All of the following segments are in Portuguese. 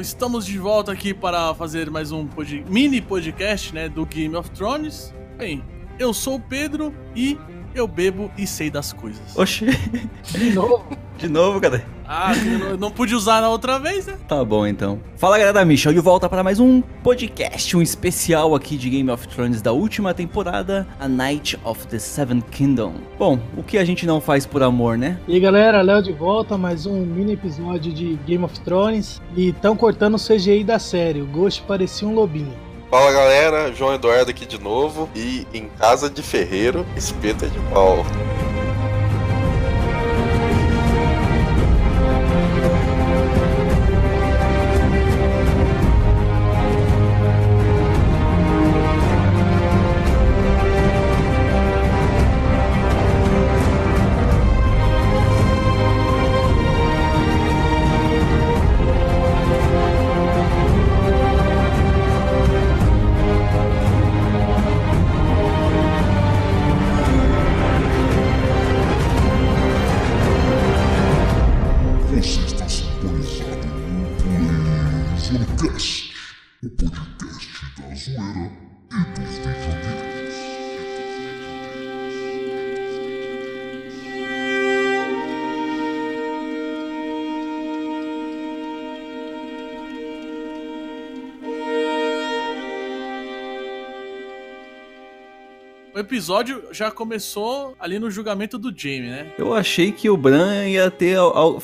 Estamos de volta aqui para fazer mais um pod... mini podcast né, do Game of Thrones. Bem, eu sou o Pedro e eu bebo e sei das coisas. Oxi. De novo? De novo, cadê? Ah, eu não, pude usar na outra vez, né? Tá bom então. Fala galera da Michel, de volta para mais um podcast, um especial aqui de Game of Thrones da última temporada, A Night of the Seven Kingdom. Bom, o que a gente não faz por amor, né? E aí galera, Léo de volta, mais um mini episódio de Game of Thrones. E tão cortando o CGI da série, o Ghost parecia um lobinho. Fala galera, João Eduardo aqui de novo e em casa de ferreiro, espeta de pau. O episódio já começou ali no julgamento do Jaime, né? Eu achei que o Bran ia ter. Ó,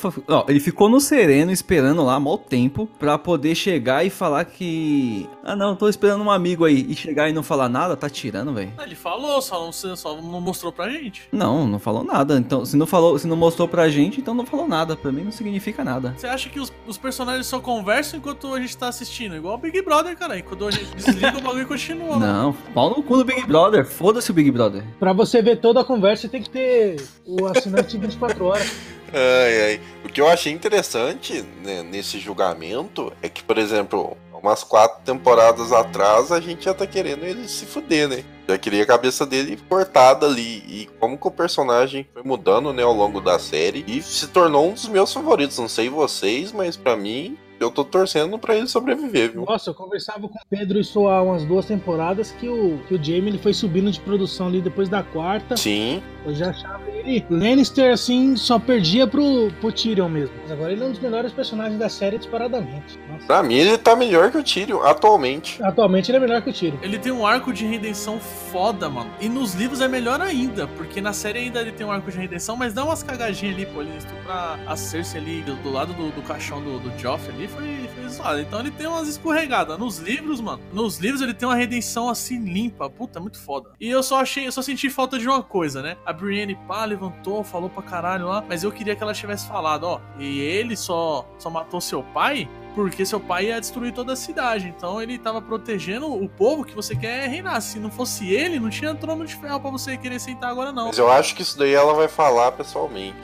ele ficou no sereno esperando lá mal tempo pra poder chegar e falar que. Ah não, tô esperando um amigo aí. E chegar e não falar nada, tá tirando, velho. Ele falou, só não, só não mostrou pra gente. Não, não falou nada. Então, se não falou, se não mostrou pra gente, então não falou nada. Pra mim não significa nada. Você acha que os, os personagens só conversam enquanto a gente tá assistindo? Igual o Big Brother, cara. Quando a gente desliga, o bagulho continua. né? Não, pau no cu do Big Brother. Foda-se o Big Brother. Pra você ver toda a conversa, tem que ter o assinante de 24 horas. Ai, ai. O que eu achei interessante né, nesse julgamento é que, por exemplo, umas quatro temporadas atrás a gente já tá querendo ele se fuder, né? Já queria a cabeça dele cortada ali. E como que o personagem foi mudando, né, ao longo da série e se tornou um dos meus favoritos. Não sei vocês, mas pra mim, eu tô torcendo pra ele sobreviver, viu? Nossa, eu conversava com o Pedro isso há umas duas temporadas que o, que o Jamie ele foi subindo de produção ali depois da quarta. Sim. Eu já achava ele. Lannister, assim, só perdia pro, pro Tyrion mesmo. Mas agora ele é um dos melhores personagens da série disparadamente. Nossa. Pra mim, ele tá melhor que o Tyrion atualmente. Atualmente ele é melhor que o Tyrion. Ele tem um arco de redenção foda, mano. E nos livros é melhor ainda, porque na série ainda ele tem um arco de redenção, mas dá umas cagadinhas ali, pô. Ele estupra a Cersei ali do, do lado do, do caixão do, do Joffrey ali, foi, foi zoado. Então ele tem umas escorregadas. Nos livros, mano, nos livros ele tem uma redenção assim limpa. Puta, muito foda. E eu só achei, eu só senti falta de uma coisa, né? A Brienne, pá, levantou, falou pra caralho lá, mas eu queria que ela tivesse falado, ó, e ele só, só matou seu pai porque seu pai ia destruir toda a cidade. Então ele tava protegendo o povo que você quer reinar. Se não fosse ele, não tinha trono de ferro pra você querer sentar agora, não. Mas eu acho que isso daí ela vai falar pessoalmente.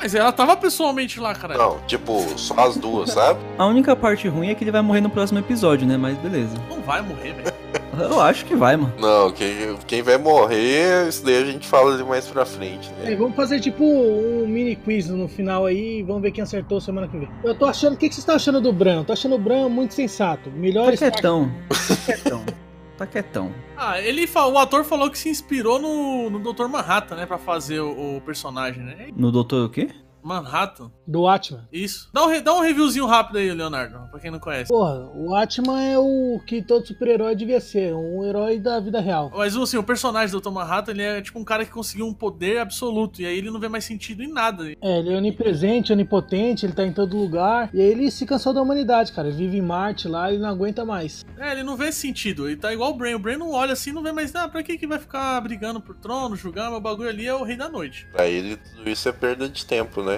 Mas ela tava pessoalmente lá, cara. Não, tipo, só as duas, sabe? A única parte ruim é que ele vai morrer no próximo episódio, né? Mas beleza. Não vai morrer, velho. Eu acho que vai, mano. Não, quem, quem vai morrer, isso daí a gente fala de mais pra frente, É, né? vamos fazer tipo um mini quiz no final aí e vamos ver quem acertou semana que vem. Eu tô achando. O que, que você tá achando do Bran? Eu tô achando o Bran muito sensato. Melhor Tá quietão. Tá quietão. Tá quietão. Ah, ele fa- o ator falou que se inspirou no, no Dr. Manhattan, né? Pra fazer o, o personagem, né? No doutor o quê? Manhattan. do Atman. Isso. Dá um, dá um reviewzinho rápido aí, Leonardo, pra quem não conhece. Porra, o Atman é o que todo super-herói devia ser, um herói da vida real. Mas assim, o personagem do Dr. Manhattan, ele é tipo um cara que conseguiu um poder absoluto. E aí ele não vê mais sentido em nada. É, ele é onipresente, onipotente, ele tá em todo lugar. E aí ele se cansou da humanidade, cara. Ele vive em Marte lá, ele não aguenta mais. É, ele não vê sentido. Ele tá igual o Brain. O Brain não olha assim, não vê mais. Ah, pra que que vai ficar brigando por trono, julgando? O bagulho ali é o rei da noite. Pra ele, tudo isso é perda de tempo, né?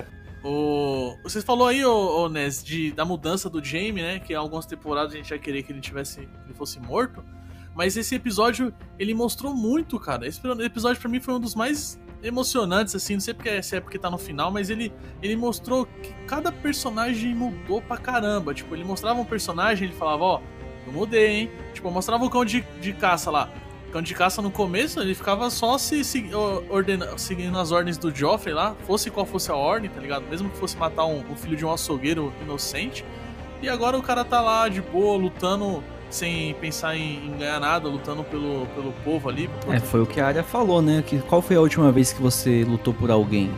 O... Você falou aí, ô, ô Nes, de, da mudança do Jaime, né? Que algumas temporadas a gente ia querer que ele tivesse. que ele fosse morto. Mas esse episódio, ele mostrou muito, cara. Esse episódio pra mim foi um dos mais emocionantes, assim. Não sei porque, se é porque tá no final, mas ele, ele mostrou que cada personagem mudou pra caramba. Tipo, ele mostrava um personagem, ele falava, ó, eu mudei, hein? Tipo, mostrava o cão de, de caça lá. Cão de caça no começo, ele ficava só se, se ordena, seguindo as ordens do Joffrey lá, fosse qual fosse a ordem, tá ligado? Mesmo que fosse matar um, o filho de um açougueiro inocente. E agora o cara tá lá de boa, lutando sem pensar em, em ganhar nada, lutando pelo, pelo povo ali. É, foi o que a área falou, né? Que qual foi a última vez que você lutou por alguém?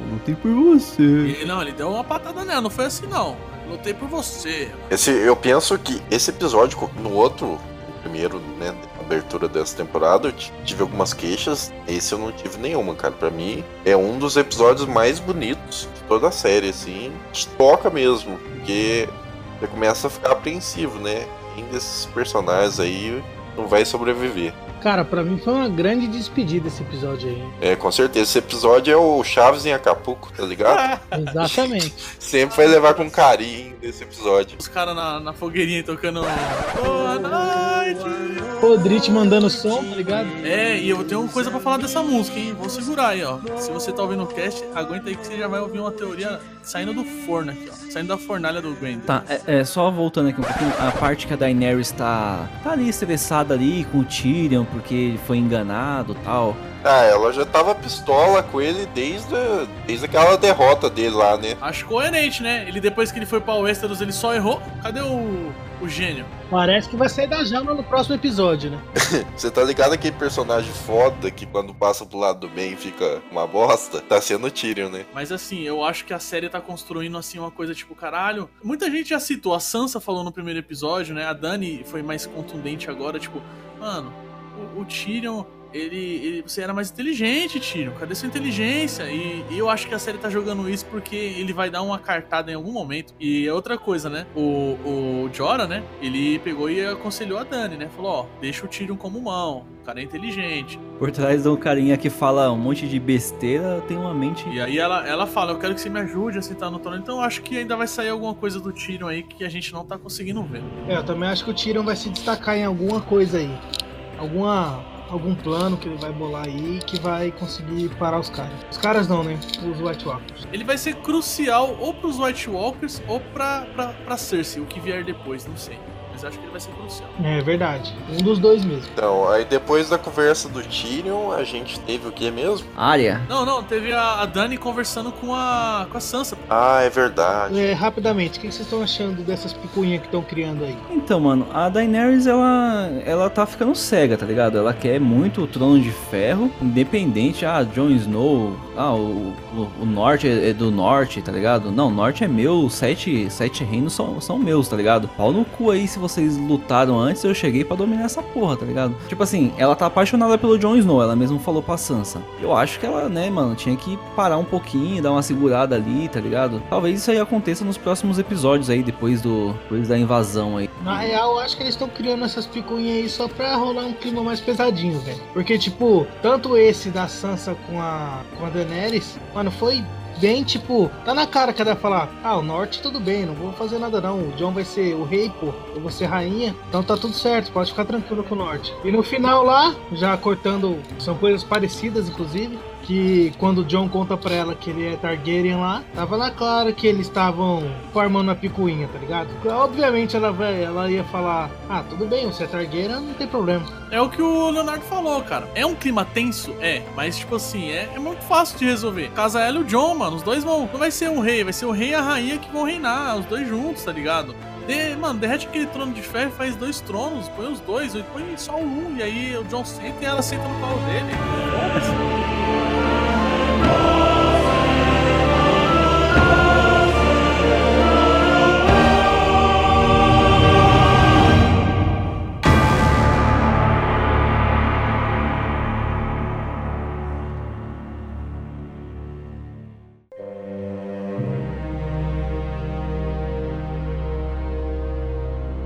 Eu lutei por você. E, não, ele deu uma patada nela, não foi assim não. Lutei por você. Esse, eu penso que esse episódio, no outro, o primeiro, né, abertura dessa temporada, eu tive algumas queixas. Esse eu não tive nenhuma, cara. Pra mim, é um dos episódios mais bonitos de toda a série, assim. Toca mesmo, porque você começa a ficar apreensivo, né? Quem desses personagens aí não vai sobreviver. Cara, pra mim foi uma grande despedida esse episódio aí. hein? É, com certeza. Esse episódio é o Chaves em Acapulco, tá ligado? Exatamente. Sempre vai levar com carinho esse episódio. Os caras na, na fogueirinha tocando. Boa noite! Rodrich mandando som, tá ligado? É, e eu tenho uma coisa pra falar dessa música, hein? Vou segurar aí, ó. Se você tá ouvindo o cast, aguenta aí que você já vai ouvir uma teoria saindo do forno aqui, ó. Saindo da fornalha do Gwen. Tá, é, é, só voltando aqui um pouquinho, a parte que a Daenerys tá, tá ali estressada ali com o Tyrion porque ele foi enganado e tal. Ah, ela já tava pistola com ele desde, desde aquela derrota dele lá, né? Acho coerente, né? Ele depois que ele foi pra Westeros, ele só errou. Cadê o, o gênio? Parece que vai sair da jaula no próximo episódio, né? Você tá ligado aquele personagem foda que quando passa pro lado do bem fica uma bosta? Tá sendo o Tyrion, né? Mas assim, eu acho que a série tá construindo assim uma coisa tipo, caralho. Muita gente já citou, a Sansa falou no primeiro episódio, né? A Dani foi mais contundente agora, tipo, mano, o, o Tyrion, ele, ele- Você era mais inteligente, Tyrion. Cadê sua inteligência? E, e eu acho que a série tá jogando isso porque ele vai dar uma cartada em algum momento. E é outra coisa, né? O, o Jorah, né? Ele pegou e aconselhou a Dani, né? Falou, ó, deixa o Tyrion como mão. O cara é inteligente. Por trás de um carinha que fala um monte de besteira, tem uma mente. E aí ela, ela fala, eu quero que você me ajude a sentar no trono. Então eu acho que ainda vai sair alguma coisa do Tyrion aí que a gente não tá conseguindo ver. É, eu também acho que o Tyrion vai se destacar em alguma coisa aí. Alguma. Algum plano que ele vai bolar aí que vai conseguir parar os caras. Os caras não, né? Os White Walkers. Ele vai ser crucial ou pros White Walkers ou pra, pra, pra Cersei, o que vier depois, não sei. Mas acho que ele vai ser crucial. É verdade. Um dos dois mesmo. Então, aí depois da conversa do Tyrion, a gente teve o que mesmo? Área. Não, não, teve a, a Dani conversando com a, com a Sansa. Ah, é verdade. É, rapidamente, o que vocês estão achando dessas picuinhas que estão criando aí? Então, mano, a Daenerys, ela, ela tá ficando cega, tá ligado? Ela quer muito o trono de ferro, independente, ah, Jon Snow, ah, o, o, o norte é, é do norte, tá ligado? Não, o norte é meu, os sete, sete reinos são, são meus, tá ligado? Pau no cu aí, se vocês lutaram antes, eu cheguei pra dominar essa porra, tá ligado? Tipo assim, ela tá apaixonada pelo Jon Snow, ela mesmo falou pra Sansa. Eu acho que ela, né, mano, tinha que parar um pouquinho, dar uma segurada ali, tá ligado? Talvez isso aí aconteça nos próximos episódios aí, depois do depois da invasão aí. Na real, eu acho que eles estão criando essas picuinhas aí só pra rolar um clima mais pesadinho, velho. Porque, tipo, tanto esse da Sansa com a, com a Daenerys, mano, foi bem, tipo, tá na cara que ela vai falar, ah, o norte tudo bem, não vou fazer nada não, o John vai ser o rei, pô, eu vou ser rainha, então tá tudo certo, pode ficar tranquilo com o norte. E no final lá, já cortando, são coisas parecidas, inclusive, que quando o John conta pra ela que ele é Targaryen lá, tava na clara que eles estavam formando a picuinha, tá ligado? Obviamente ela, vai, ela ia falar, ah, tudo bem, você é Targaryen, não tem problema. É o que o Leonardo falou, cara. É um clima tenso? É, mas tipo assim, é, é muito fácil de resolver. Casa ela e o John, mano, os dois vão. Não vai ser um rei, vai ser o rei e a rainha que vão reinar, os dois juntos, tá ligado? De, mano, derrete aquele trono de ferro e faz dois tronos, põe os dois, põe só um, e aí o John senta e ela senta no colo dele. Foda-se.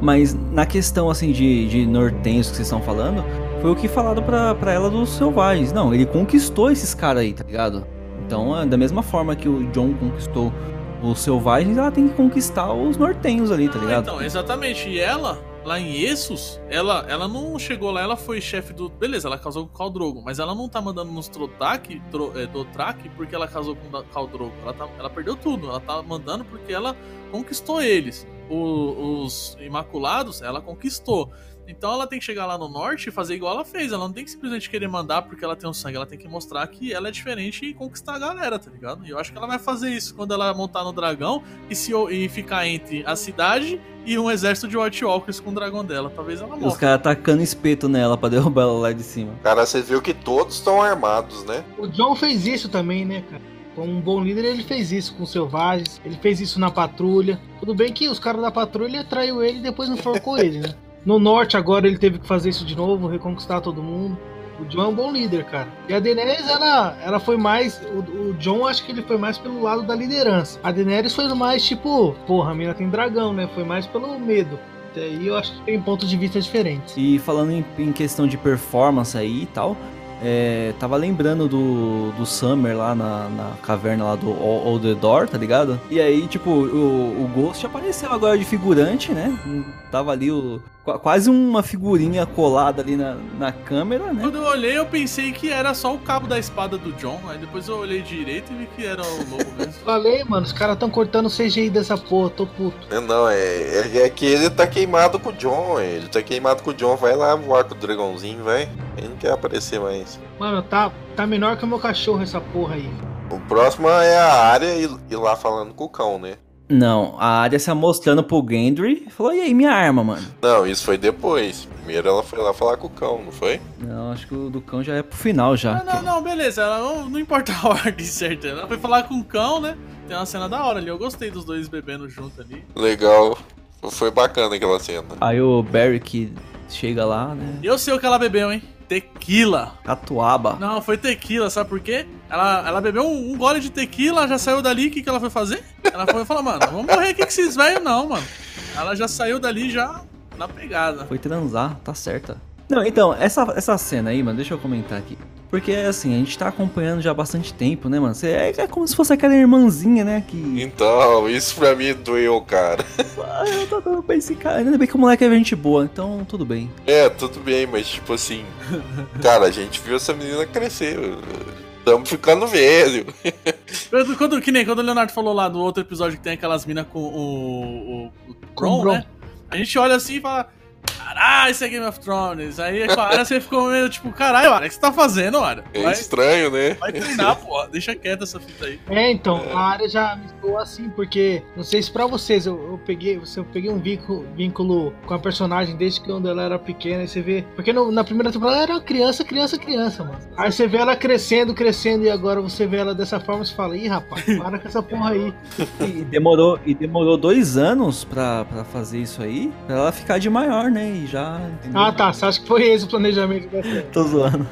Mas na questão assim de, de nortenhos que vocês estão falando, foi o que falaram pra, pra ela dos selvagens. Não, ele conquistou esses caras aí, tá ligado? Então, é da mesma forma que o John conquistou os selvagens, ela tem que conquistar os nortenhos ali, tá Ah, ligado? então, exatamente. E ela, lá em Essos, ela, ela não chegou lá, ela foi chefe do. Beleza, ela casou com o Khal Drogo, mas ela não tá mandando nos Trotak, tro, é, porque ela casou com o Khal Drogo. Ela, tá, ela perdeu tudo. Ela tá mandando porque ela conquistou eles. o- os Imaculados, ela conquistou. Então ela tem que chegar lá no norte e fazer igual ela fez. Ela não tem que simplesmente querer mandar porque ela tem um sangue. Ela tem que mostrar que ela é diferente e conquistar a galera, tá ligado? E eu acho que ela vai fazer isso quando ela montar no dragão e, se, e ficar entre a cidade e um exército de White Walkers com o dragão dela. Talvez ela Os morra. caras tacando espeto nela pra derrubar ela lá de cima. Cara, você viu que todos estão armados, né? O John fez isso também, né, cara? Como um bom líder, ele fez isso com os selvagens, ele fez isso na patrulha. Tudo bem que os caras da patrulha traiu ele e depois não forcou ele, né? No norte, agora ele teve que fazer isso de novo, reconquistar todo mundo. O John é um bom líder, cara. E a Daenerys, ela, ela foi mais. O, o John, acho que ele foi mais pelo lado da liderança. A Daenerys foi mais tipo, porra, a mina tem dragão, né? Foi mais pelo medo. E aí eu acho que tem pontos de vista diferentes. E falando em, em questão de performance aí e tal, é, tava lembrando do, do Summer lá na, na caverna lá do All, the Door, tá ligado? E aí, tipo, o, o Ghost apareceu agora de figurante, né? Tava ali o, quase uma figurinha colada ali na, na câmera, né? Quando eu olhei, eu pensei que era só o cabo da espada do John. Aí depois eu olhei direito e vi que era o lobo mesmo. Falei, mano, os caras tão cortando o CGI dessa porra, tô puto. Não, Não, é, é, é que ele tá queimado com o John. Ele tá queimado com o John. Vai lá voar com o dragãozinho, vai. Ele não quer aparecer mais. Mano, tá, tá menor que o meu cachorro essa porra aí. O próximo é a área e, e lá falando com o cão, né? Não, a área se mostrando pro Gendry falou: e aí, minha arma, mano? Não, isso foi depois. Primeiro ela foi lá falar com o cão, não foi? Não, acho que o do cão já é pro final já. Ah, não, não, beleza. Ela não, não importa a ordem certa. Ela foi falar com o cão, né? Tem uma cena da hora ali. Eu gostei dos dois bebendo junto ali. Legal. Foi bacana aquela cena. Aí o Barry que chega lá, né? E eu sei o que ela bebeu, hein? Tequila. Catuaba. Não, foi tequila, sabe por quê? Ela, ela bebeu um, um gole de tequila, já saiu dali, o que, que ela foi fazer? Ela foi falar, mano, vamos morrer aqui com esses velhos não, mano. Ela já saiu dali já na pegada. Foi transar, tá certa. Não, então, essa, essa cena aí, mano, deixa eu comentar aqui. Porque, assim, a gente tá acompanhando já há bastante tempo, né, mano? Cê- É, é como se fosse aquela irmãzinha, né, que... Então, isso pra mim doeu, cara. Ah, eu tô dando pra esse cara. Ainda bem que o moleque é gente boa, então tudo bem. É, tudo bem, mas tipo assim. Cara, a gente viu essa menina crescer. Tamo ficando velho. Quando, que nem quando o Leonardo falou lá no outro episódio que tem aquelas minas com o, o, o Com o Bron, Bron. né? A gente olha assim e fala. Caralho, isso é Game of Thrones. Aí com a Arya você ficou meio tipo, caralho, Arya, o que você tá fazendo, Arya? É estranho, né? vai treinar, porra. Deixa quieta essa fita aí. É, então, a área já me soou assim, porque, não sei se pra vocês, eu, eu peguei, você- eu peguei um vínculo, vínculo com a personagem desde que quando ela era pequena, e você vê. Porque no- na primeira temporada ela era criança, criança, criança, mano. Aí você vê ela crescendo, crescendo, e agora você vê ela dessa forma e você fala, ih, rapaz, para com essa porra aí. E demorou, e demorou dois anos pra, pra fazer isso aí, pra ela ficar de maior, né? E já. entendeu? Ah, tá. Você acha que foi esse o planejamento dessa? Tô zoando.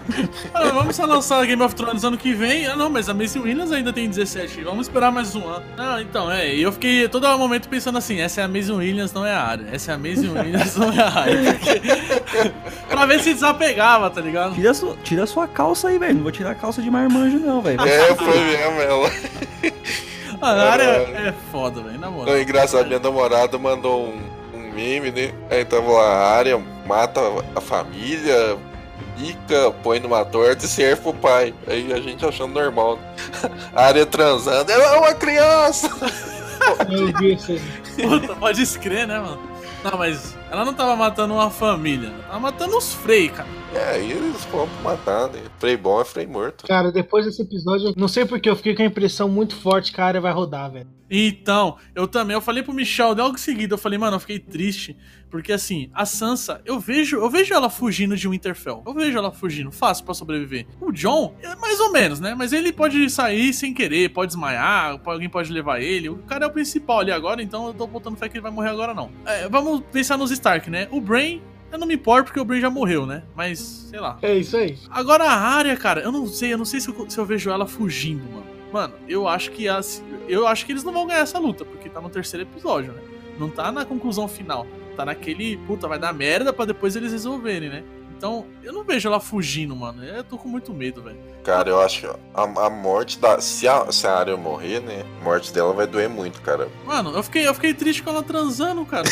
Ah, vamos só lançar Game of Thrones ano que vem. Ah, não, mas a Maisie Williams ainda tem 17. Vamos esperar mais um ano. Não, então, é. E eu fiquei todo momento pensando assim: essa é a Maisie Williams, não é a área. Essa é a Maisie Williams, não é a área. Porque... pra ver se desapegava, tá ligado? Tira, sua, tira sua calça aí, velho. Não vou tirar a calça de marmanjo, não, velho. É, foi mesmo ela. A área é foda, velho, na moral. Não, engraçado, minha namorada mandou um meme, né? Aí tava lá, a área mata a família, pica, põe numa torta e serve pro pai. Aí a gente achando normal. A área transando, ela é uma criança! Eu vi isso aí. Puta, pode escrever, né, mano? Não, mas ela não tava matando uma família. Ela tava matando os Frey, cara. É, aí eles vão matar, né? Frei bom é frei morto. Cara, depois desse episódio, não sei porque eu fiquei com a impressão muito forte que a área vai rodar, velho. Então, eu também, eu falei pro Michel logo em seguida, eu falei, mano, eu fiquei triste, porque assim, a Sansa, eu vejo, eu vejo ela fugindo de Winterfell. Eu vejo ela fugindo, fácil pra sobreviver. O John, é mais ou menos, né? Mas ele pode sair sem querer, pode desmaiar, alguém pode levar ele. O cara é o principal ali agora, então eu tô botando fé que ele vai morrer agora não. É, vamos pensar nos Stark, né? O Brain, eu não me importo porque o Brain já morreu, né? Mas, sei lá. É isso aí. Agora a área, cara, eu não sei, eu não sei se eu, se eu vejo ela fugindo, mano. Mano, eu acho que as, eu acho que eles não vão ganhar essa luta, porque tá no terceiro episódio, né? Não tá na conclusão final. Tá naquele, puta, vai dar merda pra depois eles resolverem, né? Então, eu não vejo ela fugindo, mano. Eu tô com muito medo, velho. Cara, eu acho que a, a morte da. Se a, se a área morrer, né? A morte dela vai doer muito, cara. Mano, eu fiquei, eu fiquei triste com ela transando, cara.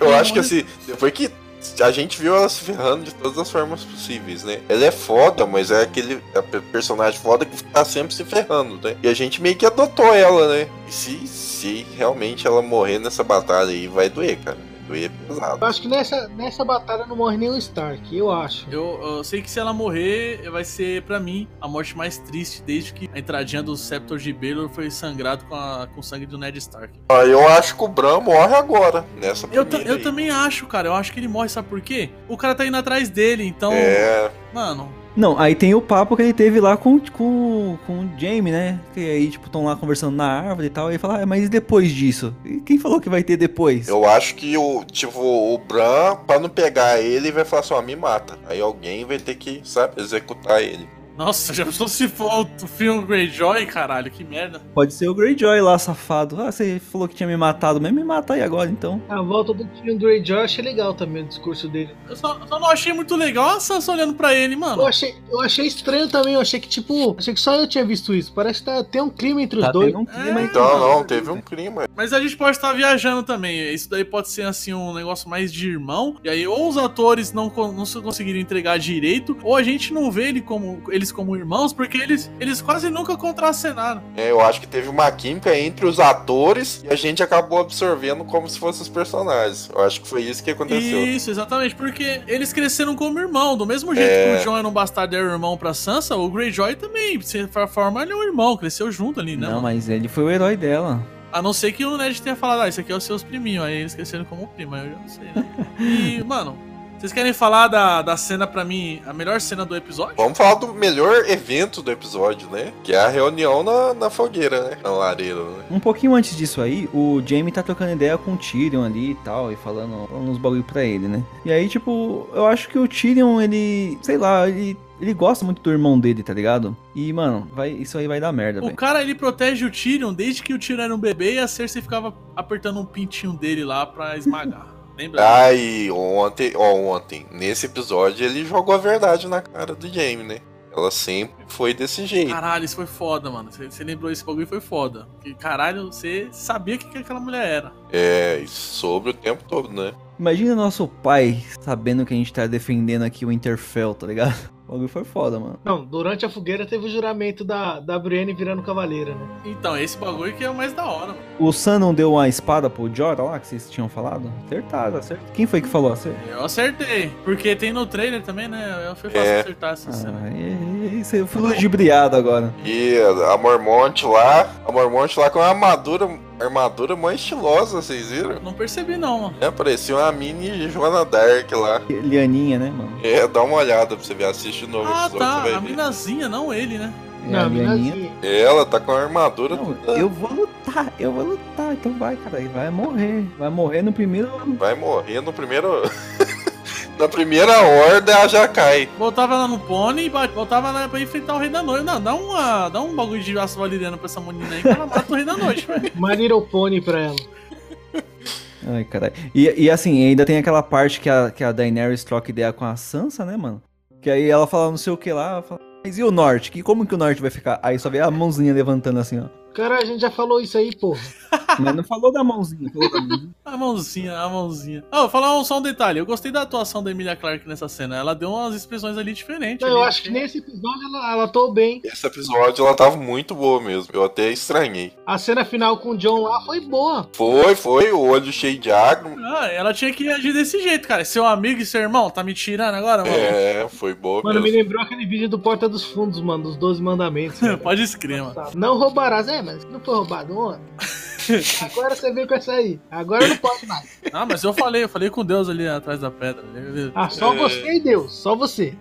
Eu, Eu acho que morrer. assim, depois que a gente viu ela se ferrando de todas as formas possíveis, né? Ela é foda, mas é aquele é personagem foda que tá sempre se ferrando, né? E a gente meio que adotou ela, né? E se, se realmente ela morrer nessa batalha aí, vai doer, cara doer pesado. Eu acho que nessa, nessa batalha não morre nem o Stark, eu acho. Eu, eu sei que se ela morrer, vai ser pra mim a morte mais triste desde que a entradinha do Scepter de Baelor foi sangrado com, a, com o sangue do Ned Stark. Ah, eu acho que o Bran morre agora, nessa Eu, eu também acho, cara. Eu acho que ele morre, sabe por quê? O cara tá indo atrás dele, então. É, Mano, Não, aí tem o papo que ele teve lá com, com, com o Jamie, né? Que aí, tipo, estão lá conversando na árvore e tal. E fala, ah, mas depois disso? E quem falou que vai ter depois? eu acho que o, tipo, o Bran, pra não pegar ele, vai falar assim, ó, me mata. Aí alguém vai ter que, sabe, executar ele. Nossa, já pensou se for o filme Greyjoy, caralho, que merda. Pode ser o Greyjoy lá, safado. Ah, você falou que tinha me matado mesmo, me mata aí agora, então. A volta do Tyrion Greyjoy eu achei legal também o discurso dele. Eu só, só não achei muito legal a Sansa olhando pra ele, mano. Eu achei, eu achei estranho também, eu achei que, tipo, achei que só eu tinha visto isso. Parece que tá, tem um clima entre os Tá dois. um clima É. Então, não, teve um clima. Mas a gente pode estar viajando também. Isso daí pode ser assim um negócio mais de irmão. E aí, ou os atores não, não se conseguiram entregar direito, ou a gente não vê ele como, eles como irmãos, porque eles, eles quase nunca contracenaram. É, eu acho que teve uma química entre os atores e a gente acabou absorvendo como se fossem os personagens. Eu acho que foi isso que aconteceu. Isso, exatamente, porque eles cresceram como irmão. Do mesmo jeito É. que o John era um bastardo era o irmão pra Sansa, o Greyjoy também, de certa forma, ele é um irmão, cresceu junto ali, né? Não, mas ele foi o herói dela. A não ser que o Ned tenha falado, ah, isso aqui é os seus priminhos, aí eles cresceram como primo, aí eu já não sei, né? E, mano, vocês querem falar da, da cena, pra mim, a melhor cena do episódio? Vamos falar do melhor evento do episódio, né? Que é a reunião na, na fogueira, né? Na lareira, né? Um pouquinho antes disso aí, o Jamie tá trocando ideia com o Tyrion ali e tal, e falando, falando uns bagulho pra ele, né? E aí, tipo, eu acho que o Tyrion, ele, sei lá, ele, ele gosta muito do irmão dele, tá ligado? E, mano, vai, isso aí vai dar merda, O velho. cara, ele protege o Tyrion desde que o Tyrion era um bebê e a Cersei ficava apertando um pintinho dele lá pra esmagar. Lembra? Ah, e ontem, ó, ontem, nesse episódio, ele jogou a verdade na cara do Jamie, né? Ela sempre foi desse jeito. Caralho, isso foi foda, mano. Você, lembrou esse bagulho foi foda. Porque, caralho, você sabia o que, que aquela mulher era. É, e sobre o tempo todo, né? Imagina nosso pai sabendo que a gente tá defendendo aqui o Winterfell, tá ligado? O bagulho foi foda, mano. Não, durante a fogueira teve o juramento da, da Brienne virando cavaleira, né? Então, esse bagulho que é o mais da hora. mano. O Sam não deu uma espada pro Jorah lá, que vocês tinham falado? Acertado, acertado. Quem foi que falou? Acer- Eu acertei. Porque tem no trailer também, né? Eu fui fácil É. acertar essa cena. Ah, e- e- eu fui ludibriado agora. E a Mormont lá, a Mormont lá com uma armadura, armadura mó estilosa, vocês viram? Não percebi, não, mano. É, parecia uma mini Joana Dark lá. Lianinha, né, mano? É, dá uma olhada pra você ver, assiste de novo o Ah, episódio, tá. você A ver. minazinha, não ele, né? É não, a Lianinha. minazinha. Ela tá com a armadura Não, toda- eu vou lutar, eu vou lutar, então vai, cara, vai morrer. Vai morrer no primeiro. Vai morrer no primeiro. Na primeira horda ela já cai. Voltava lá no pônei e voltava lá pra enfrentar o Rei da Noite. Não, dá, uma, dá um bagulho de aço valeriano pra essa menina aí que ela mata o Rei da Noite, velho. Little Pony pra ela. Ai, caralho. E, e assim, ainda tem aquela parte que a, que a Daenerys troca ideia com a Sansa, né, mano? Que aí ela fala não sei o que lá, ela fala, mas e o norte? Que, como que o norte vai ficar? Aí só vê a mãozinha levantando assim, ó. Cara, a gente já falou isso aí, porra. Mas não falou da mãozinha, falou da mãozinha. A mãozinha, a mãozinha. Ah, vou falar um, só um detalhe. Eu gostei da atuação da Emilia Clarke nessa cena. Ela deu umas expressões ali diferentes. Não, ali. eu acho que nesse episódio ela, ela atuou bem. Esse episódio ela tava muito boa mesmo. Eu até estranhei. A cena final com o John lá foi boa. Foi, foi, o olho cheio de água. Ah, ela tinha que agir desse jeito, cara. Seu amigo e seu irmão, tá me tirando agora, mano? É, foi boa Mano, me mesmo. lembrou aquele vídeo do Porta dos Fundos, mano, dos 12 mandamentos. Pode escrever, mano. Não roubarás, é, mas não foi roubado ontem. Agora você veio com essa aí. Agora não pode mais. Ah, mas eu falei, eu falei com Deus ali atrás da pedra. Ah, só você e Deus, só você.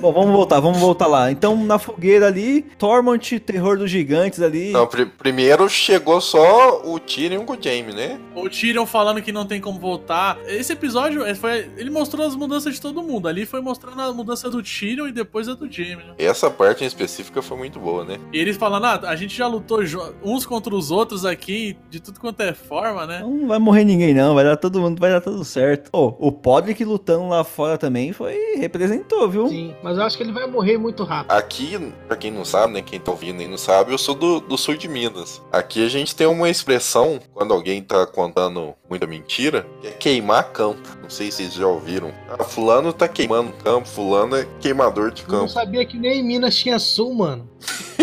Bom, vamos voltar, vamos voltar lá. Então, na fogueira ali, Tormont, terror dos gigantes ali. Não, pri- primeiro chegou só o Tyrion com o Jaime, né? O Tyrion falando que não tem como voltar. Esse episódio, ele foi, ele mostrou as mudanças de todo mundo. Ali foi mostrando a mudança do Tyrion e depois a do Jaime, né? Essa parte em específica foi muito boa, né? E eles falando, ah, a gente já lutou uns contra os outros aqui, de tudo quanto é forma, né? Não vai morrer ninguém, não. Vai dar todo mundo, vai dar tudo certo. Ô, o Podrick lutando lá fora também foi. representou, viu? Sim, mas eu acho que ele vai morrer muito rápido. Aqui, pra quem não sabe, né? Quem tá ouvindo aí não sabe, eu sou do, do sul de Minas. Aqui a gente tem uma expressão, quando alguém tá contando muita mentira, que é queimar campo. Não sei se vocês já ouviram. Ah, fulano tá queimando campo, fulano é queimador de Eu não campo. sabia que nem em Minas tinha sul, mano.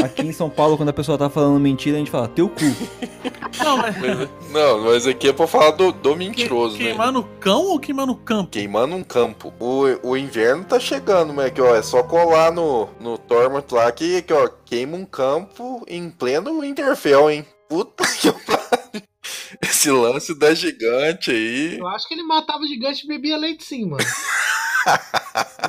Aqui em São Paulo, quando a pessoa tá falando mentira, a gente fala, teu cu. Não, mas. Não, mas aqui é pra falar do, do mentiroso, né? Queimar no cão ou queimar no campo? Queimando um campo. O, o inverno tá chegando, mas aqui, ó, é só colar no, no Torment lá que, que, ó, queima um campo em pleno Winterfell, hein? Puta que pariu. Esse lance da gigante aí. Eu acho que ele matava o gigante e bebia leite sim, mano.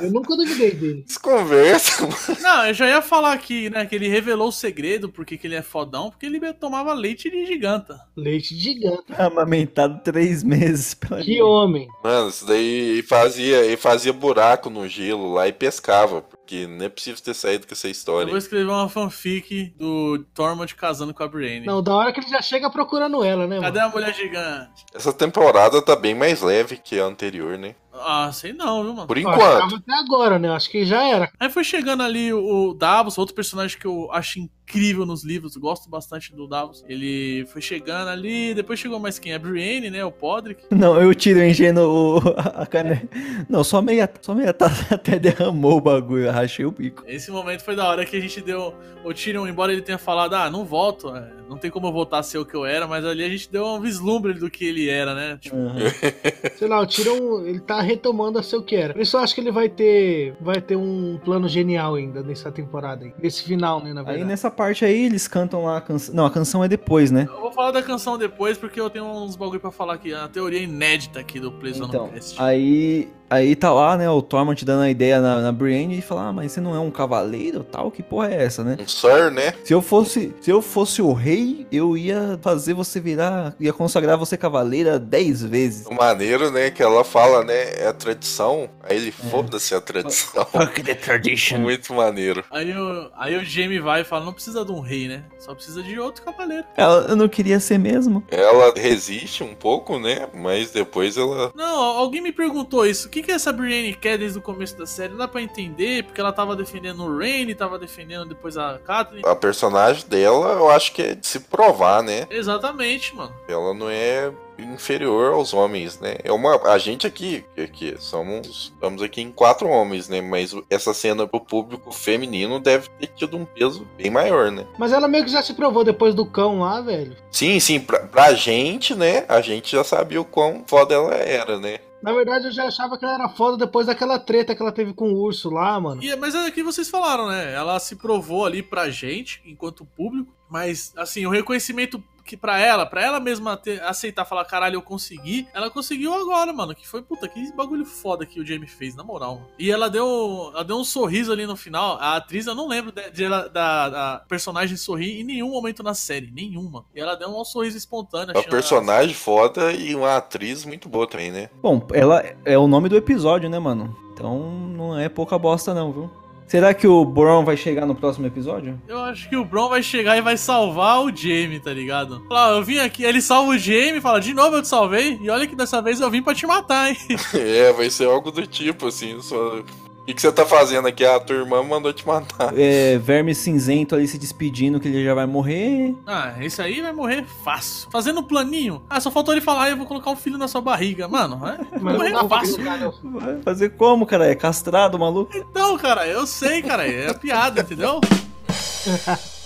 Eu nunca duvidei dele. Desconversa, mano. Não, eu já ia falar aqui, né? Que ele revelou o segredo, porque que ele é fodão, porque ele tomava leite de giganta. Leite de gigante. Amamentado três meses pela Que homem. Mano, isso daí ele fazia, ele fazia buraco no gelo lá e pescava. Porque não é possível ter saído com essa Eu história. vou aí. escrever uma fanfic do Tormund casando com a Brienne. Não, da hora que ele já chega procurando ela, né, Cadê mano? a mulher gigante? Essa temporada tá bem mais leve que a anterior, né? Ah, sei não, viu, mano? Por enquanto. até agora, né? Acho que já era. Aí foi chegando ali o Davos, outro personagem que eu acho incrível nos livros, gosto bastante do Davos. Ele foi chegando ali, depois chegou mais quem? A Brienne, né? O Podrick. Não, eu tiro enchendo o, a caneta. Não, só meia, só meia taça até derramou o bagulho, eu rachei o bico. Esse momento foi da hora que a gente deu. O Tyrion, embora ele tenha falado, ah, não volto, é, não tem como eu voltar a ser o que eu era, mas ali a gente deu um vislumbre do que ele era, né? Tipo, Aham. Sei lá, o Tyrion, ele tá retomando a ser o que era. Por isso eu acho que ele vai ter vai ter um plano genial ainda nessa temporada aí. Nesse final, né, na Aí verdade. nessa parte aí eles cantam lá a canção. Não, a canção é depois, né? eu vou falar da canção depois, porque eu tenho uns bagulho pra falar aqui. A teoria inédita aqui do Plays Então, Cast. aí, aí tá lá, né, o Tormund dando a ideia na, na Brienne e fala, ah, mas você não é um cavaleiro tal? Que porra é essa, né? Um Sir, né? Se eu fosse, se eu fosse o rei, eu ia fazer você virar, ia consagrar você cavaleira dez vezes. O maneiro, né? Que ela fala, né? É a tradição. Aí ele foda-se a tradição. Fuck the tradition. Muito maneiro. Aí o, aí o Jaime vai e fala: não precisa de um rei, né? Só precisa de outro cavaleiro. Ela, eu não queria ser mesmo. Ela resiste um pouco, né? Mas depois ela. Não, alguém me perguntou isso. Que, que essa Brienne quer desde o começo da série? Não dá pra entender, porque ela tava defendendo o Rhaene, tava defendendo depois a Catelyn. A personagem dela, eu acho que é de se provar, né? Exatamente, mano. Ela não é inferior aos homens, né? É uma a gente aqui, que aqui somos estamos aqui em quatro homens, né? Mas essa cena pro público feminino deve ter tido um peso bem maior, né? Mas ela meio que já se provou depois do cão lá, velho. Sim, sim, pra, pra gente, né? A gente já sabia o quão foda ela era, né? Na verdade, eu já achava que ela era foda depois daquela treta que ela teve com o urso lá, mano. E, mas é que vocês falaram, né? Ela se provou ali pra gente, enquanto público, mas, assim, o reconhecimento que pra ela, pra ela mesma ter- aceitar, falar, caralho, eu consegui, ela conseguiu agora, mano. Que foi, puta, que bagulho foda que o Jamie fez, na moral. mano. E ela deu, ela deu um sorriso ali no final. A atriz, eu não lembro de, de ela- da, da personagem sorrir em nenhum momento na série, nenhuma. E ela deu um sorriso espontâneo. Uma achei ela- personagem foda e uma atriz muito boa também, né? Bom, ela é o nome do episódio, né, mano? Então não é pouca bosta não, viu? Será que o Bron vai chegar no próximo episódio? Eu acho que o Bron vai chegar e vai salvar o Jamie, tá ligado? Fala, eu vim aqui, ele salva o Jamie, fala, de novo eu te salvei, e olha que dessa vez eu vim pra te matar, hein? É, vai ser algo do tipo, assim. Só... O que, que você tá fazendo aqui? Ah, a tua irmã mandou te matar. É, Verme Cinzento ali se despedindo que ele já vai morrer. Ah, esse aí vai morrer fácil. Fazendo um planinho. Ah, só faltou ele falar, eu vou colocar um filho na sua barriga. Mano, é? vai morrer fácil. Vai fazer como, cara? É castrado, maluco? Então, cara, eu sei, cara, é piada, entendeu?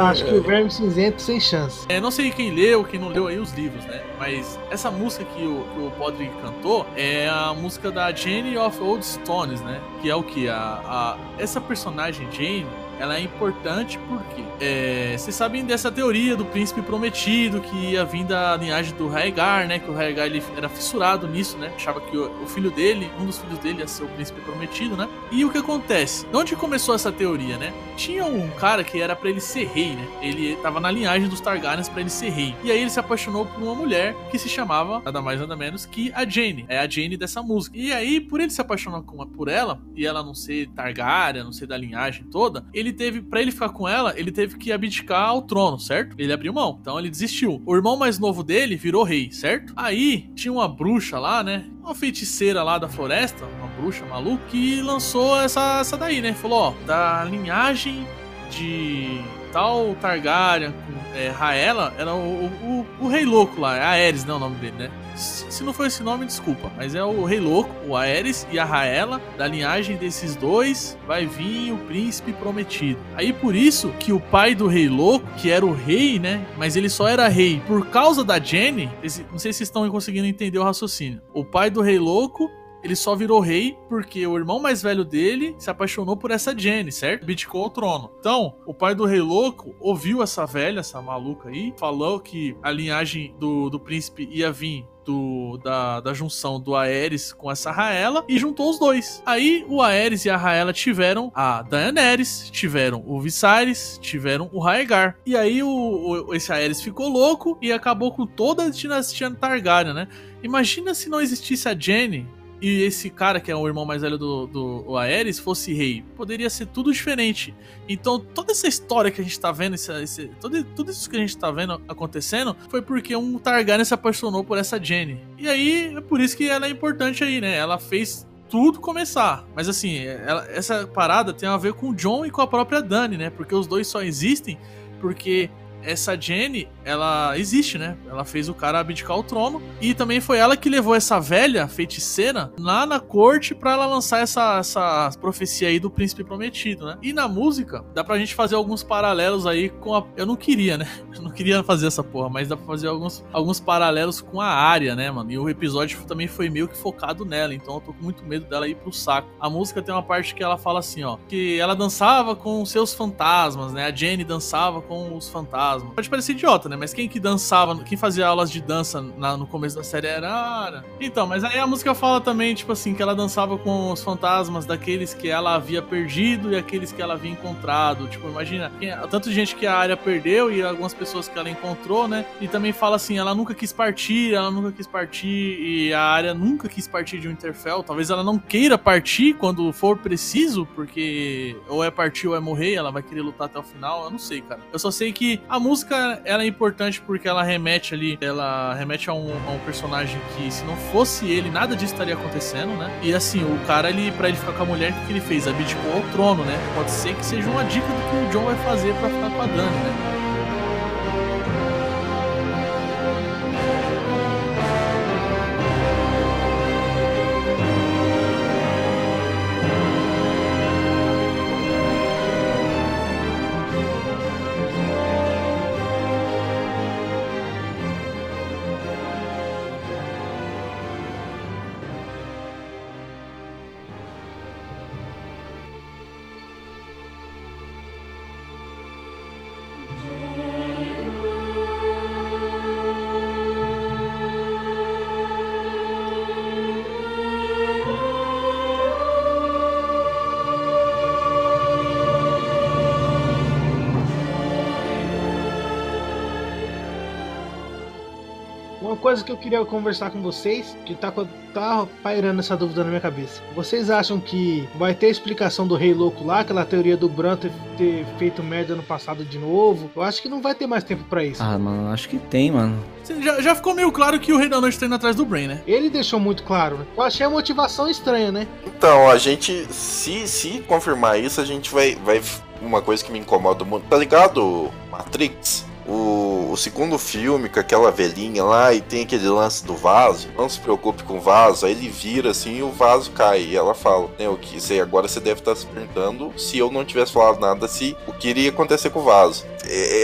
Acho que o Verme Cinzento sem chance. É, não sei quem leu, quem não leu aí os livros, né? Mas essa música que o, que o Podrick cantou é a música da Jane of Old Stones, né? Que é o que? A, a, essa personagem Jane, ela é importante porque é, vocês sabem dessa teoria do príncipe prometido que ia vir da linhagem do Raegar, né? Que o Raegar ele era fissurado nisso, né? Achava que o, o filho dele, um dos filhos dele ia ser o príncipe prometido, né? E o que acontece? De onde começou essa teoria, né? Tinha um cara que era pra ele ser rei, né? Ele tava na linhagem dos Targaryens pra ele ser rei. E aí ele se apaixonou por uma mulher que se chamava nada mais nada menos que a Jane. É a Jane dessa música. E aí, por ele se apaixonar por ela e ela não ser Targaryen, não ser da linhagem toda, ele teve Pra ele ficar com ela, ele teve que abdicar ao trono, certo? Ele abriu mão. Então ele desistiu. O irmão mais novo dele virou rei, certo? Aí tinha uma bruxa lá, né? Uma feiticeira lá da floresta, uma bruxa maluca, que lançou essa, essa daí, né? Falou, ó, da linhagem de tal Targaryen com é, Raela era o, o, o, Rei Louco lá, é Aerys, não é o nome dele, né? Se não for esse nome, desculpa, mas é o Rei Louco, o Aerys e a Raela, da linhagem desses dois, vai vir o príncipe prometido. Aí por isso que o pai do Rei Louco, que era o rei, né? Mas ele só era rei por causa da Jenny. Não sei se vocês estão conseguindo entender o raciocínio. O pai do Rei Louco ele só virou rei porque o irmão mais velho dele se apaixonou por essa Jenny, certo? Abdicou ao trono. Então, o pai do rei louco ouviu essa velha, essa maluca aí, falou que a linhagem do, do príncipe ia vir do, da, da junção do Aerys com essa Raela e juntou os dois. Aí o Aerys e a Raela tiveram a Daenerys, tiveram o Viserys, tiveram o Raegar. E aí o, o, esse Aerys ficou louco e acabou com toda a dinastia Targaryen, né? Imagina se não existisse a Jenny e esse cara, que é o irmão mais velho do, do Aerys, fosse rei, poderia ser tudo diferente. Então, toda essa história que a gente tá vendo, esse, esse, tudo, tudo isso que a gente tá vendo acontecendo, foi porque um Targaryen se apaixonou por essa Jenny. E aí, é por isso que ela é importante aí, né? Ela fez tudo começar. Mas assim, ela, essa parada tem a ver com o John e com a própria Dani, né? Porque os dois só existem porque essa Jenny, ela existe, né? Ela fez o cara abdicar o trono. E também foi ela que levou essa velha feiticeira lá na corte para ela lançar essa, essa profecia aí do príncipe prometido, né? E na música, dá pra gente fazer alguns paralelos aí com a. Eu não queria, né? Eu não queria fazer essa porra, mas dá pra fazer alguns, alguns paralelos com a área, né, mano? E o episódio também foi meio que focado nela, então eu tô com muito medo dela ir pro saco. A música tem uma parte que ela fala assim, ó, que ela dançava com seus fantasmas, né? A Jenny dançava com os fantasmas. Pode parecer idiota, né? Mas quem que dançava, quem fazia aulas de dança na, no começo da série era a Ara. Então, mas aí a música fala também, tipo assim, que ela dançava com os fantasmas daqueles que ela havia perdido e aqueles que ela havia encontrado. Tipo, imagina, quem, tanto gente que a área perdeu e algumas pessoas que ela encontrou, né? E também fala assim, ela nunca quis partir, ela nunca quis partir e a área nunca quis partir de Winterfell. Talvez ela não queira partir quando for preciso, porque ou é partir ou é morrer, ela vai querer lutar até o final. Eu não sei, cara. Eu só sei que a música ela é importante porque ela remete ali, ela remete a um, a um, personagem que se não fosse ele, nada disso estaria acontecendo, né? E assim, o cara, ele, pra ele ficar com a mulher, que ele fez? Abdicou ao trono, né? Pode ser que seja uma dica do que o John vai fazer para ficar com a Dani, né? Coisa que eu queria conversar com vocês, que tá, tá pairando essa dúvida na minha cabeça. Vocês acham que vai ter explicação do Rei Louco lá, aquela teoria do Bran ter, ter feito merda no passado de novo? Eu acho que não vai ter mais tempo para isso. Ah, mano, acho que tem, mano. Já, já ficou meio claro que o Rei da Noite tá indo atrás do Brain, né? Ele deixou muito claro. Né? Eu achei a motivação estranha, né? Então, a gente, se, se confirmar isso, a gente vai, vai. Uma coisa que me incomoda muito. Tá ligado, Matrix? O, o, segundo filme com aquela velhinha lá e tem aquele lance do vaso. Não se preocupe com o vaso. Aí ele vira assim e o vaso cai. E ela fala, né, o que sei, agora você deve estar se perguntando se eu não tivesse falado nada, se o que iria acontecer com o vaso.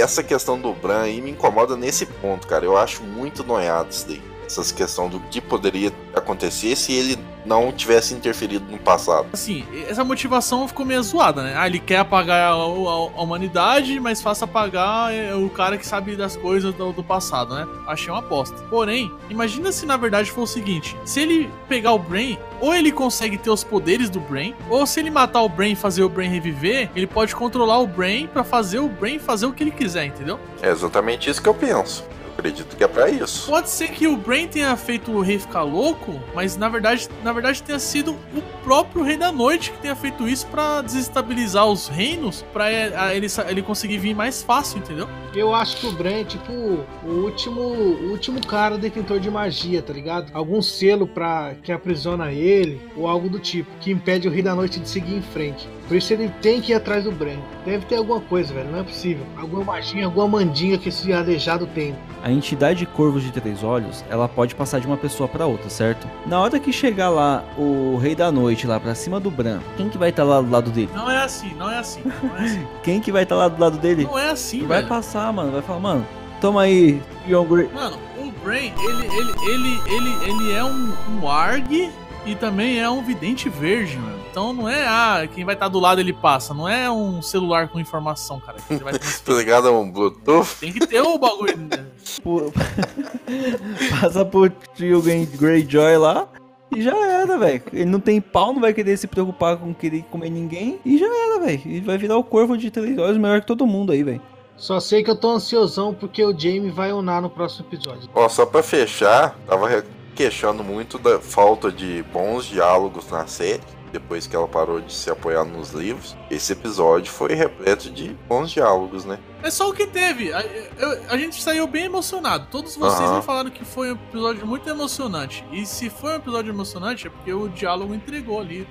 Essa questão do Bran aí me incomoda nesse ponto, cara. Eu acho muito noiado isso daí essas questão do que poderia acontecer se ele não tivesse interferido no passado. Assim, essa motivação ficou meio zoada, né? Ah, ele quer apagar a, a, a humanidade, mas faça apagar é, o cara que sabe das coisas do, do, passado, né? Achei uma aposta. Porém, imagina se na verdade for o seguinte: se ele pegar o Brain, ou ele consegue ter os poderes do Brain, ou se ele matar o Brain e fazer o Brain reviver, ele pode controlar o Brain para fazer o Brain fazer o que ele quiser, entendeu? É exatamente isso que eu penso Acredito que é pra isso. Pode ser que o Brain tenha feito o rei ficar louco, mas na verdade, na verdade tenha sido o próprio Rei da Noite que tenha feito isso pra desestabilizar os reinos, pra ele, a- ele, ele conseguir vir mais fácil, entendeu? Eu acho que o Bran é tipo o último, o último cara detentor de magia, tá ligado? Algum selo pra, que aprisiona ele, ou algo do tipo, que impede o Rei da Noite de seguir em frente. Por isso ele tem que ir atrás do Bran. Deve ter alguma coisa, velho, não é possível. Alguma magia, alguma mandinga que esse aleijado tem. A entidade Corvos de Três Olhos, ela pode passar de uma pessoa pra outra, certo? Na hora que chegar lá o Rei da Noite lá pra cima do Bran, quem que vai estar lá do lado dele? Não é assim, não é assim. Não é assim, Quem que vai estar lá do lado dele? não é assim Vai velho. passar, mano. Vai falar, mano, toma aí, Young Grey. Mano, o Brain, ele, ele, ele, ele, ele é um, um ARG e também é um vidente verde, mano. Então não é, ah, quem vai estar do lado ele passa. Não é um celular com informação, cara. Que ele vai Tá ligado a um Bluetooth? Tem que ter o bagulho. né? Por- Passa por Trio Greyjoy lá e já era, velho. Ele não tem pau, não vai querer se preocupar com querer comer ninguém e já era, velho. Ele vai virar o corvo de três olhos melhor que todo mundo aí, velho. Só sei que eu tô ansiosão porque o Jamie vai unar no próximo episódio. Ó, só pra fechar, tava queixando muito da falta de bons diálogos na série. Depois que ela parou de se apoiar nos livros, esse episódio foi repleto de bons diálogos, né? É só o que teve. A, eu- a gente saiu bem emocionado. Todos vocês Aham. me falaram que foi um episódio muito emocionante. E se foi um episódio emocionante, é porque o diálogo entregou ali.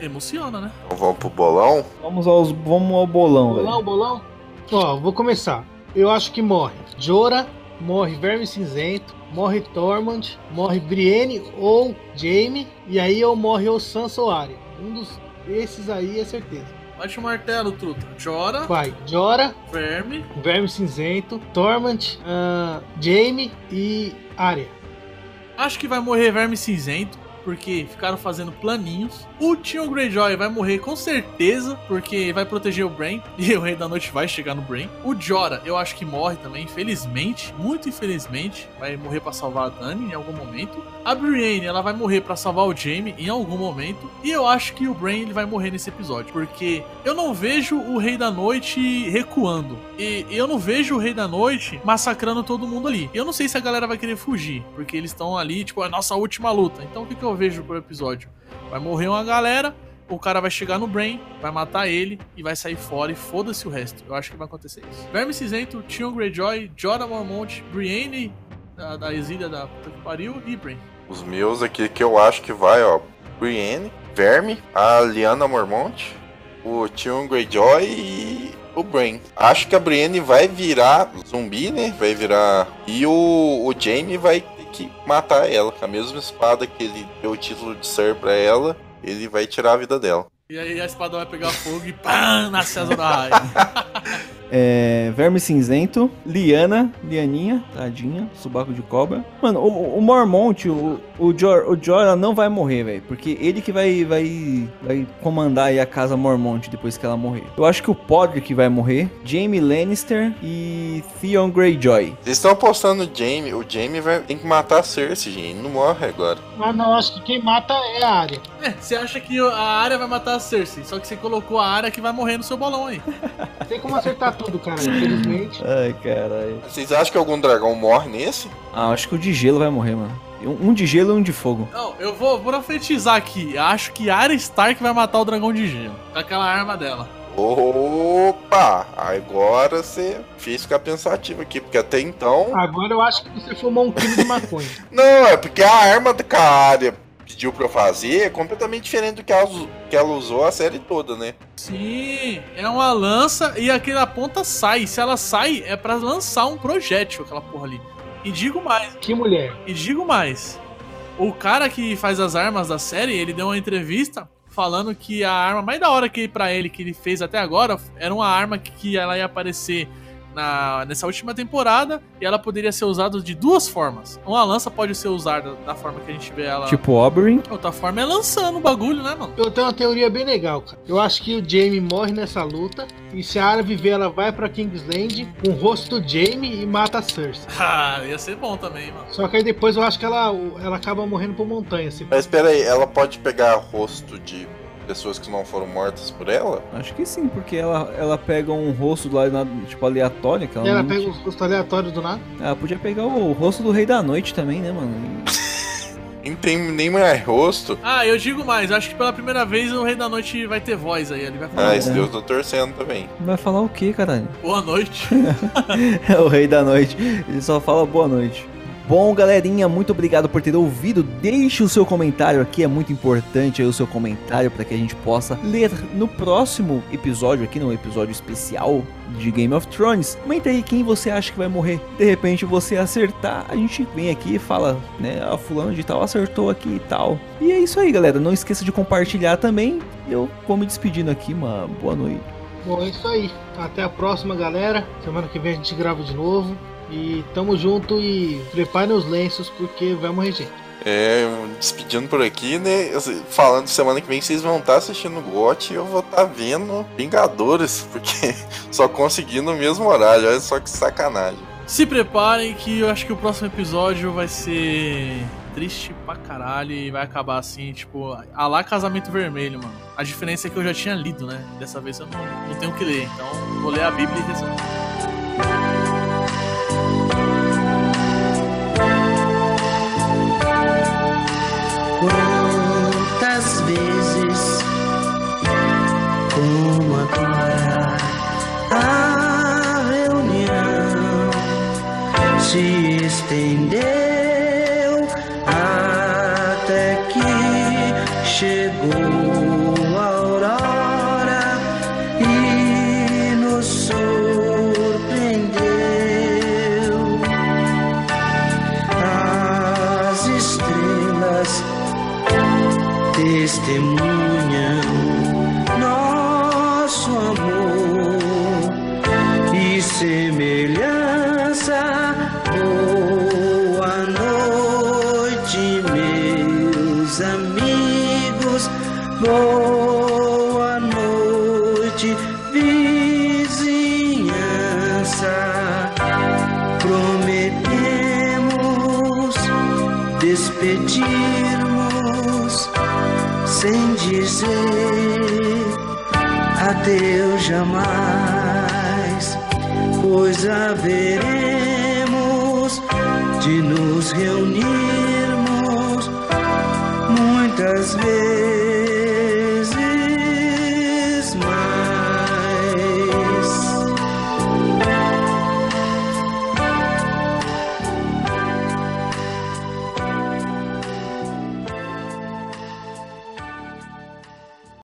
Emociona, né? Então vamos pro bolão. Vamos, aos, vamos ao bolão, Bolão, velho. bolão? Ó, vou começar. Eu acho que morre Jora, morre Verme Cinzento, morre Tormund, morre Brienne ou Jaime, e aí eu morre ou Sansa ou Arya. Um dos esses aí é certeza. Bate o martelo, truta. Jora, Vai, Jora, verme. Verme Cinzento, Tormund, ah, Jaime e Arya. Acho que vai morrer verme cinzento. Porque ficaram fazendo planinhos. O Tion Greyjoy vai morrer com certeza. Porque vai proteger o Brain. E o Rei da Noite vai chegar no Brain. O Jora, eu acho que morre também, infelizmente. Muito infelizmente. Vai morrer pra salvar a Dani em algum momento. A Brienne, ela vai morrer pra salvar o Jaime em algum momento. E eu acho que o Brain ele vai morrer nesse episódio. Porque eu não vejo o Rei da Noite recuando. E eu não vejo o Rei da Noite massacrando todo mundo ali. Eu não sei se a galera vai querer fugir. Porque eles estão ali, tipo, é a nossa última luta. Então o que, que eu vejo pro episódio? Vai morrer uma galera. O cara vai chegar no Brain, vai matar ele e vai sair fora e foda-se o resto. Eu acho que vai acontecer isso. Verme Cinzento, Tion Greyjoy, Jorah Mormont, Brienne da, da exília da puta que pariu e Brain. Os meus aqui que eu acho que vai, ó. Brienne, Verme, a Liana Mormont, o Tion Greyjoy e o Brain. Acho que a Brienne vai virar zumbi, né? Vai virar. E o, o Jaime vai ter que matar ela. Com a mesma espada que ele deu o título de Ser pra ela, ele vai tirar a vida dela. E aí a espada vai pegar fogo e pã, nasce a Ahai. É, Verme Cinzento, Liana, Lianinha, tadinha, subaco de cobra. Mano, o, o Mormont, o, o, Jor, o Jorah não vai morrer, velho. Porque ele que vai, vai, vai comandar aí a casa Mormont depois que ela morrer. Eu acho que o Podrick vai morrer, Jaime Lannister e Theon Greyjoy. Vocês estão apostando no Jaime. O Jaime vai, tem que matar a Cersei, gente. Ele não morre agora. Mas não, acho que quem mata é a Arya. É, você acha que a área vai matar a Cersei, só que você colocou a área que vai morrer no seu bolão aí. Tem como acertar tudo, cara, infelizmente. Ai, caralho. Vocês acham que algum dragão morre nesse? Ah, acho que o de gelo vai morrer, mano. Um de gelo e um de fogo. Não, eu vou profetizar aqui. Acho que a Arya Stark vai matar o dragão de gelo. Com aquela arma dela. Opa! Agora você fez ficar pensativo aqui, porque até então. Agora eu acho que você fumou um quilo de maconha. Não, é porque a arma que a área pediu pra eu fazer é completamente diferente do que ela, que ela usou a série toda, né? Sim, é uma lança e aquela ponta sai. Se ela sai, é pra lançar um projétil, aquela porra ali. E digo mais, Que mulher. e digo mais. O cara que faz as armas da série, ele deu uma entrevista falando que a arma mais da hora que pra ele que ele fez até agora era uma arma que, que ela ia aparecer na, nessa última temporada e ela poderia ser usada de duas formas. Uma lança pode ser usada da forma que a gente vê ela. Tipo Oberyn. Outra forma é lançando o bagulho, né, mano? Eu tenho uma teoria bem legal, cara. Eu acho que o Jaime morre nessa luta. E se a Arya viver, ela vai pra Kingsland com o rosto do Jaime e mata a Cersei. Ah, ia ser bom também, mano. Só que aí depois eu acho que ela, ela acaba morrendo por montanha. Assim. Mas espera aí, ela pode pegar rosto de pessoas que não foram mortas por ela? Acho que sim, porque ela, ela pega um rosto lá, tipo, aleatório. Que ela, E ela não pega tinha- os custos aleatórios do nada. Ela podia pegar o rosto do Rei da Noite também, né, mano? Nem tem nem mais rosto. Ah, eu digo mais, eu acho que pela primeira vez o Rei da Noite vai ter voz aí. Ele vai falar Ah, esse É. Deus eu tô torcendo também. Vai falar o quê, caralho? boa noite. É o Rei da Noite. Ele só fala boa noite. Bom, galerinha, muito obrigado por ter ouvido. Deixe o seu comentário aqui, é muito importante o seu comentário para que a gente possa ler no próximo episódio aqui, no episódio especial de Game of Thrones. Comenta aí quem você acha que vai morrer. De repente você acertar, a gente vem aqui e fala, né, a fulano de tal acertou aqui e tal. E é isso aí, galera. Não esqueça de compartilhar também. Eu vou me despedindo aqui, uma boa noite. Bom, é isso aí. Até a próxima, galera. Semana que vem a gente grava de novo. E tamo junto e preparem os lenços porque vai morrer gente. É, despedindo por aqui, né? assim, Falando semana que vem vocês vão estar assistindo o GOT e eu vou estar vendo Vingadores, porque só consegui no mesmo horário, olha só que sacanagem. Se preparem que eu acho que o próximo episódio vai ser triste pra caralho e vai acabar assim, tipo, a lá Casamento Vermelho, mano. A diferença é que eu já tinha lido, né? Dessa vez eu não, não tenho o que ler, então vou ler a Bíblia e rezar. Se estendeu até que chegou a aurora e nos surpreendeu. As estrelas testemunham